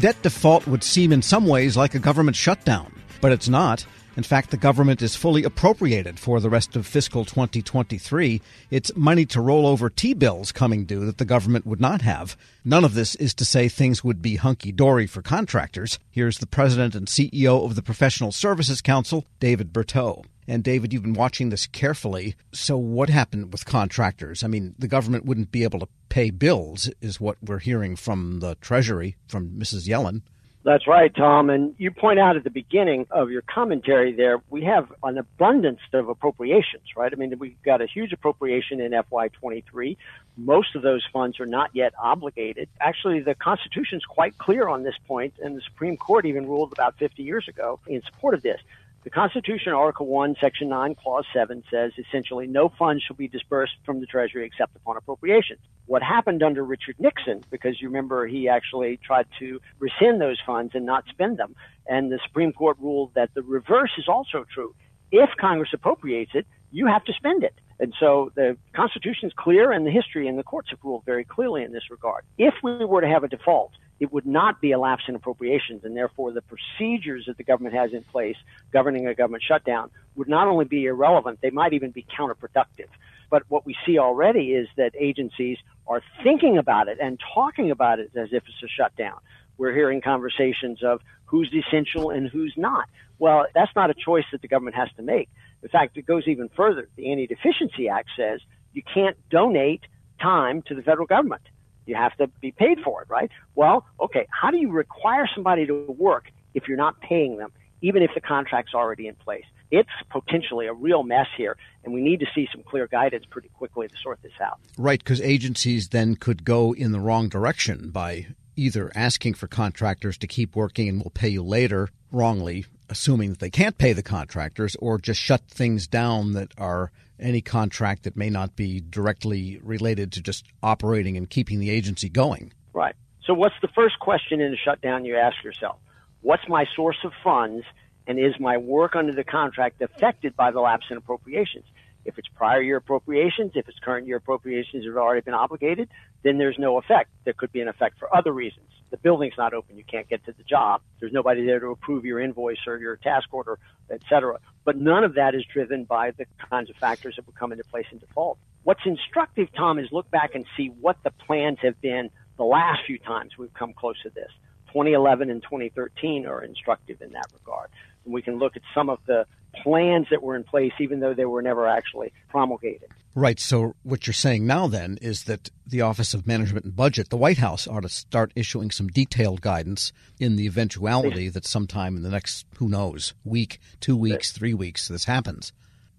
Debt default would seem in some ways like a government shutdown, but it's not. In fact, the government is fully appropriated for the rest of fiscal 2023. It's money to roll over T bills coming due that the government would not have. None of this is to say things would be hunky dory for contractors. Here's the president and CEO of the Professional Services Council, David Berteau. And David, you've been watching this carefully. So, what happened with contractors? I mean, the government wouldn't be able to pay bills, is what we're hearing from the Treasury, from Mrs. Yellen. That's right, Tom. And you point out at the beginning of your commentary there, we have an abundance of appropriations, right? I mean, we've got a huge appropriation in FY23. Most of those funds are not yet obligated. Actually, the Constitution is quite clear on this point, and the Supreme Court even ruled about 50 years ago in support of this. The Constitution, Article 1, Section 9, Clause 7 says essentially no funds shall be disbursed from the Treasury except upon appropriations. What happened under Richard Nixon, because you remember he actually tried to rescind those funds and not spend them, and the Supreme Court ruled that the reverse is also true. If Congress appropriates it, you have to spend it. And so the Constitution is clear, and the history and the courts have ruled very clearly in this regard. If we were to have a default, it would not be a lapse in appropriations, and therefore the procedures that the government has in place governing a government shutdown would not only be irrelevant, they might even be counterproductive. But what we see already is that agencies are thinking about it and talking about it as if it's a shutdown. We're hearing conversations of who's essential and who's not. Well, that's not a choice that the government has to make. In fact, it goes even further. The Anti Deficiency Act says you can't donate time to the federal government. You have to be paid for it, right? Well, okay, how do you require somebody to work if you're not paying them, even if the contract's already in place? It's potentially a real mess here, and we need to see some clear guidance pretty quickly to sort this out. Right, because agencies then could go in the wrong direction by either asking for contractors to keep working and we'll pay you later, wrongly assuming that they can't pay the contractors, or just shut things down that are any contract that may not be directly related to just operating and keeping the agency going. Right. So, what's the first question in a shutdown you ask yourself? What's my source of funds, and is my work under the contract affected by the lapse in appropriations? If it's prior year appropriations, if it's current year appropriations that have already been obligated, then there's no effect. There could be an effect for other reasons. The building's not open, you can't get to the job. There's nobody there to approve your invoice or your task order, et cetera. But none of that is driven by the kinds of factors that would come into place in default. What's instructive, Tom, is look back and see what the plans have been the last few times we've come close to this. 2011 and 2013 are instructive in that regard. And we can look at some of the plans that were in place, even though they were never actually promulgated. Right. So, what you're saying now then is that the Office of Management and Budget, the White House, ought to start issuing some detailed guidance in the eventuality that sometime in the next, who knows, week, two weeks, three weeks, this happens.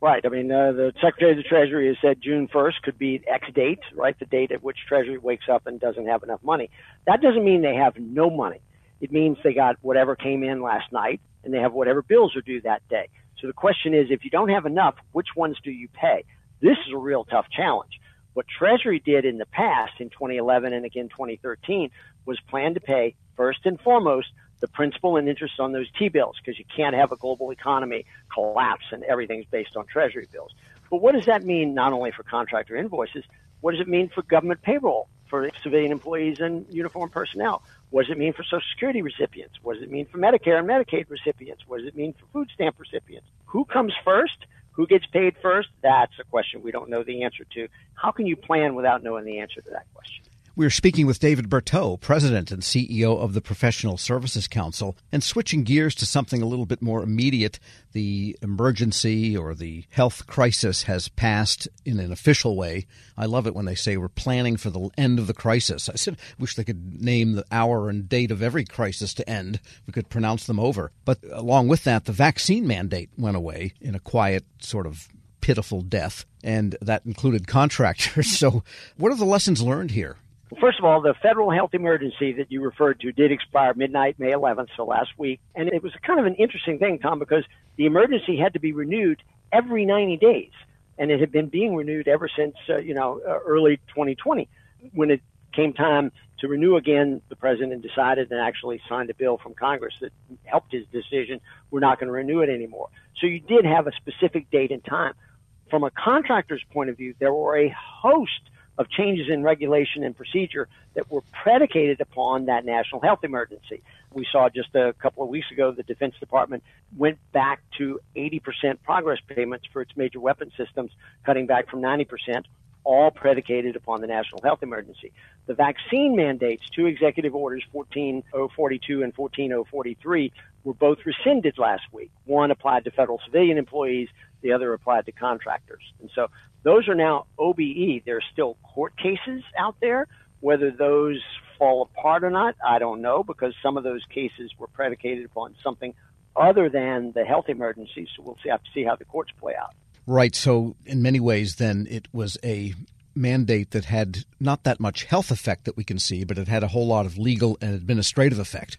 Right. I mean, uh, the Secretary of the Treasury has said June 1st could be X date, right? The date at which Treasury wakes up and doesn't have enough money. That doesn't mean they have no money. It means they got whatever came in last night and they have whatever bills are due that day. So the question is, if you don't have enough, which ones do you pay? This is a real tough challenge. What Treasury did in the past, in 2011 and again 2013, was plan to pay first and foremost the principal and interest on those T bills because you can't have a global economy collapse and everything's based on Treasury bills. But what does that mean not only for contractor invoices? What does it mean for government payroll for civilian employees and uniformed personnel? What does it mean for Social Security recipients? What does it mean for Medicare and Medicaid recipients? What does it mean for food stamp recipients? Who comes first? Who gets paid first? That's a question we don't know the answer to. How can you plan without knowing the answer to that question? We're speaking with David Berteau, President and CEO of the Professional Services Council, and switching gears to something a little bit more immediate. The emergency or the health crisis has passed in an official way. I love it when they say we're planning for the end of the crisis. I said, wish they could name the hour and date of every crisis to end. We could pronounce them over. But along with that, the vaccine mandate went away in a quiet sort of pitiful death, and that included contractors. So, what are the lessons learned here? First of all, the federal health emergency that you referred to did expire midnight May 11th, so last week. And it was kind of an interesting thing, Tom, because the emergency had to be renewed every 90 days. And it had been being renewed ever since, uh, you know, uh, early 2020. When it came time to renew again, the president decided and actually signed a bill from Congress that helped his decision. We're not going to renew it anymore. So you did have a specific date and time. From a contractor's point of view, there were a host of changes in regulation and procedure that were predicated upon that national health emergency. We saw just a couple of weeks ago the Defense Department went back to 80% progress payments for its major weapon systems, cutting back from 90%, all predicated upon the national health emergency. The vaccine mandates, two executive orders, 14042 and 14043, were both rescinded last week. One applied to federal civilian employees, the other applied to contractors. And so those are now OBE. There are still court cases out there. Whether those fall apart or not, I don't know, because some of those cases were predicated upon something other than the health emergency. So we'll see, have to see how the courts play out. Right. So, in many ways, then it was a mandate that had not that much health effect that we can see, but it had a whole lot of legal and administrative effect.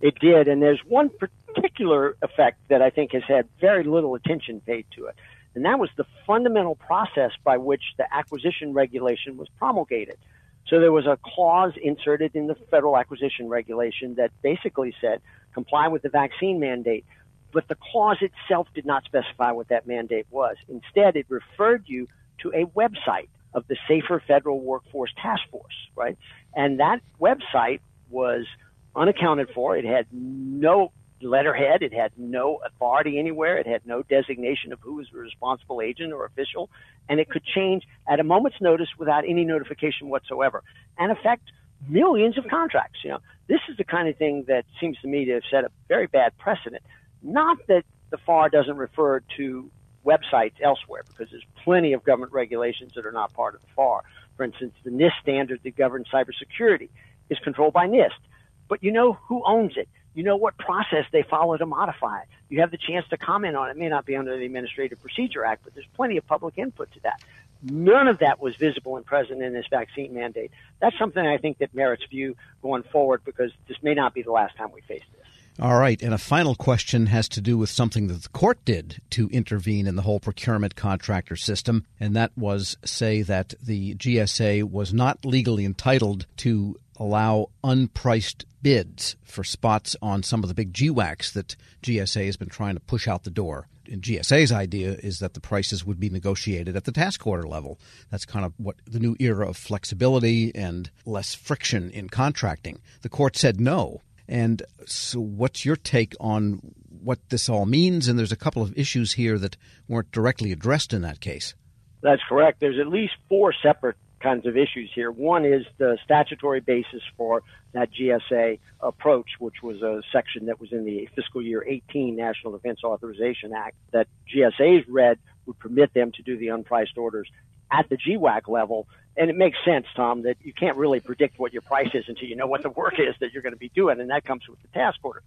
It did. And there's one particular effect that I think has had very little attention paid to it. And that was the fundamental process by which the acquisition regulation was promulgated. So there was a clause inserted in the federal acquisition regulation that basically said comply with the vaccine mandate but the clause itself did not specify what that mandate was. Instead, it referred you to a website of the Safer Federal Workforce Task Force, right? And that website was unaccounted for. It had no letterhead. It had no authority anywhere. It had no designation of who was the responsible agent or official. And it could change at a moment's notice without any notification whatsoever and affect millions of contracts. You know, this is the kind of thing that seems to me to have set a very bad precedent. Not that the FAR doesn't refer to websites elsewhere, because there's plenty of government regulations that are not part of the FAR. For instance, the NIST standard that governs cybersecurity is controlled by NIST. But you know who owns it. You know what process they follow to modify it. You have the chance to comment on it. It may not be under the Administrative Procedure Act, but there's plenty of public input to that. None of that was visible and present in this vaccine mandate. That's something I think that merits view going forward because this may not be the last time we face this. All right. And a final question has to do with something that the court did to intervene in the whole procurement contractor system. And that was say that the GSA was not legally entitled to allow unpriced bids for spots on some of the big GWACs that GSA has been trying to push out the door. And GSA's idea is that the prices would be negotiated at the task order level. That's kind of what the new era of flexibility and less friction in contracting. The court said no. And so, what's your take on what this all means? And there's a couple of issues here that weren't directly addressed in that case. That's correct. There's at least four separate kinds of issues here. One is the statutory basis for that GSA approach, which was a section that was in the fiscal year 18 National Defense Authorization Act that GSA's read would permit them to do the unpriced orders at the GWAC level. And it makes sense, Tom, that you can't really predict what your price is until you know what the work is that you're going to be doing, and that comes with the task orders.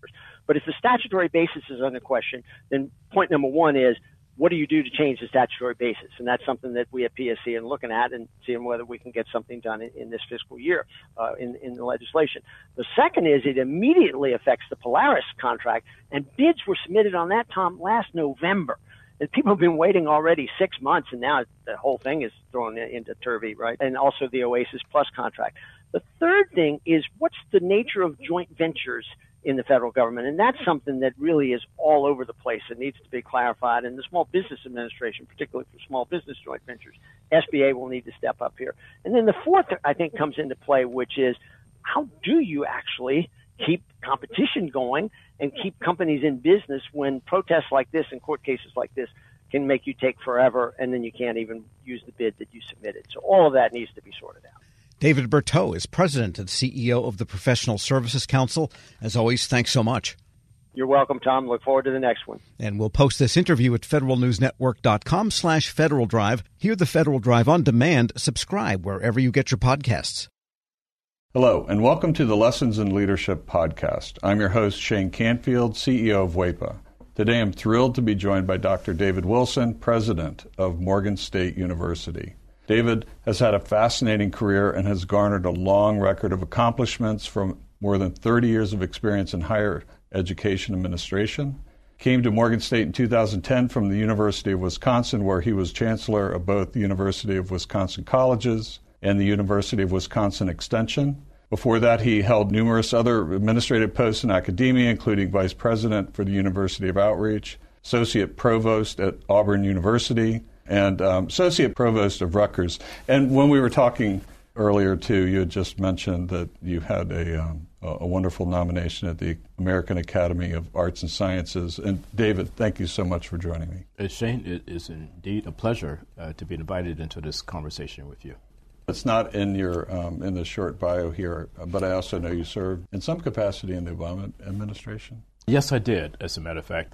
But if the statutory basis is under question, then point number one is what do you do to change the statutory basis? And that's something that we at PSC are looking at and seeing whether we can get something done in, in this fiscal year uh, in, in the legislation. The second is it immediately affects the Polaris contract, and bids were submitted on that, Tom, last November. And people have been waiting already six months, and now the whole thing is thrown into turvy, right? And also the Oasis Plus contract. The third thing is what's the nature of joint ventures in the federal government? And that's something that really is all over the place. It needs to be clarified. And the Small Business Administration, particularly for small business joint ventures, SBA will need to step up here. And then the fourth, I think, comes into play, which is how do you actually keep competition going and keep companies in business when protests like this and court cases like this can make you take forever and then you can't even use the bid that you submitted. So all of that needs to be sorted out. David Berteau is president and CEO of the Professional Services Council. As always, thanks so much. You're welcome, Tom. Look forward to the next one. And we'll post this interview at federalnewsnetwork.com slash Federal Drive. Hear the Federal Drive on demand. Subscribe wherever you get your podcasts. Hello, and welcome to the Lessons in Leadership podcast. I'm your host, Shane Canfield, CEO of WEPA. Today I'm thrilled to be joined by Dr. David Wilson, president of Morgan State University. David has had a fascinating career and has garnered a long record of accomplishments from more than 30 years of experience in higher education administration. Came to Morgan State in 2010 from the University of Wisconsin, where he was chancellor of both the University of Wisconsin Colleges and the University of Wisconsin Extension. Before that, he held numerous other administrative posts in academia, including vice president for the University of Outreach, associate provost at Auburn University, and um, associate provost of Rutgers. And when we were talking earlier too, you had just mentioned that you had a um, a wonderful nomination at the American Academy of Arts and Sciences. And David, thank you so much for joining me. Uh, Shane, it is indeed a pleasure uh, to be invited into this conversation with you. It's not in your um, in the short bio here, but I also know you served in some capacity in the Obama administration. Yes, I did. As a matter of fact,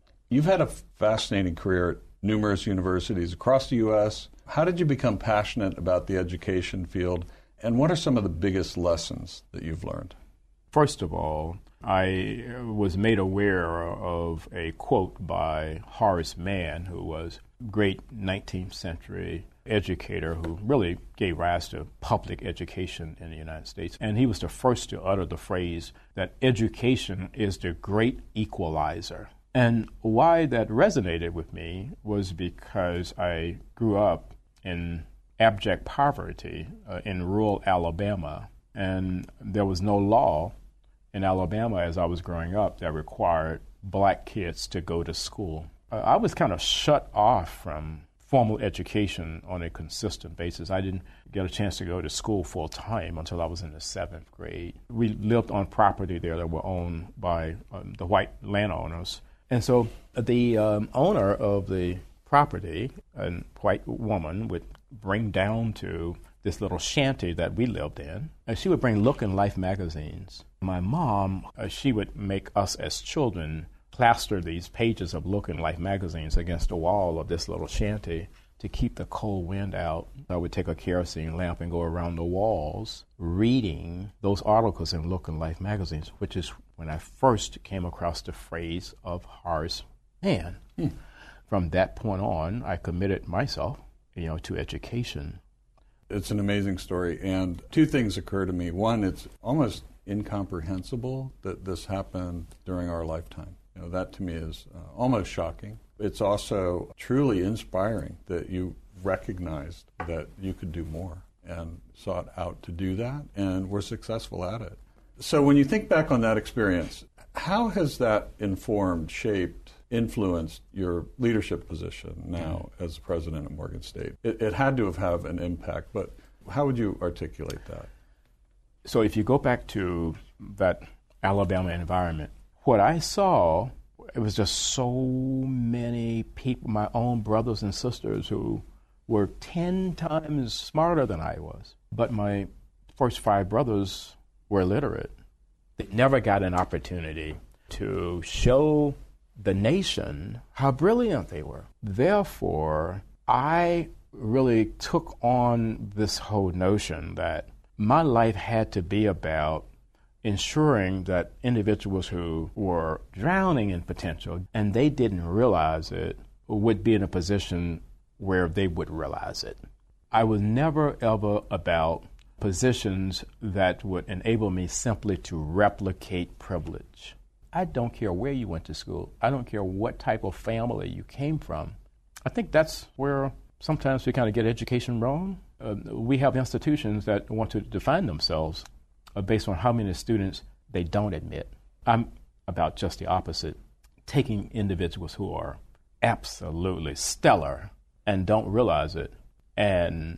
You've had a fascinating career at numerous universities across the U.S. How did you become passionate about the education field, and what are some of the biggest lessons that you've learned? First of all, I was made aware of a quote by Horace Mann, who was a great 19th century educator who really gave rise to public education in the United States. And he was the first to utter the phrase that education is the great equalizer. And why that resonated with me was because I grew up in abject poverty uh, in rural Alabama, and there was no law in Alabama as I was growing up that required black kids to go to school. Uh, I was kind of shut off from formal education on a consistent basis. I didn't get a chance to go to school full time until I was in the seventh grade. We lived on property there that were owned by um, the white landowners and so the um, owner of the property, a white woman, would bring down to this little shanty that we lived in, and she would bring Look and Life magazines. My mom, uh, she would make us as children plaster these pages of Look and Life magazines against the wall of this little shanty to keep the cold wind out. I would take a kerosene lamp and go around the walls reading those articles in Look and Life magazines, which is when I first came across the phrase of Horace Mann. Hmm. From that point on, I committed myself, you know, to education. It's an amazing story, and two things occur to me. One, it's almost incomprehensible that this happened during our lifetime. You know, that to me is uh, almost shocking. It's also truly inspiring that you recognized that you could do more and sought out to do that and were successful at it. So when you think back on that experience, how has that informed, shaped, influenced your leadership position now mm-hmm. as president of Morgan State? It, it had to have had an impact, but how would you articulate that? So if you go back to that Alabama environment, what I saw it was just so many people, my own brothers and sisters who were 10 times smarter than I was. But my first five brothers were illiterate. They never got an opportunity to show the nation how brilliant they were. Therefore, I really took on this whole notion that my life had to be about ensuring that individuals who were drowning in potential and they didn't realize it would be in a position where they would realize it. I was never ever about positions that would enable me simply to replicate privilege. I don't care where you went to school. I don't care what type of family you came from. I think that's where sometimes we kind of get education wrong. Uh, we have institutions that want to define themselves uh, based on how many students they don't admit. I'm about just the opposite, taking individuals who are absolutely stellar and don't realize it and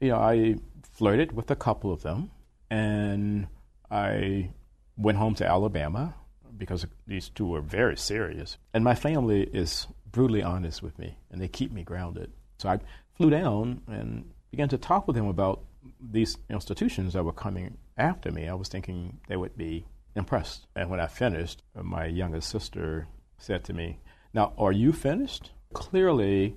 you know, I flirted with a couple of them, and I went home to Alabama because these two were very serious. And my family is brutally honest with me, and they keep me grounded. So I flew down and began to talk with him about these institutions that were coming after me, I was thinking they would be impressed. And when I finished, my youngest sister said to me, Now, are you finished? Clearly,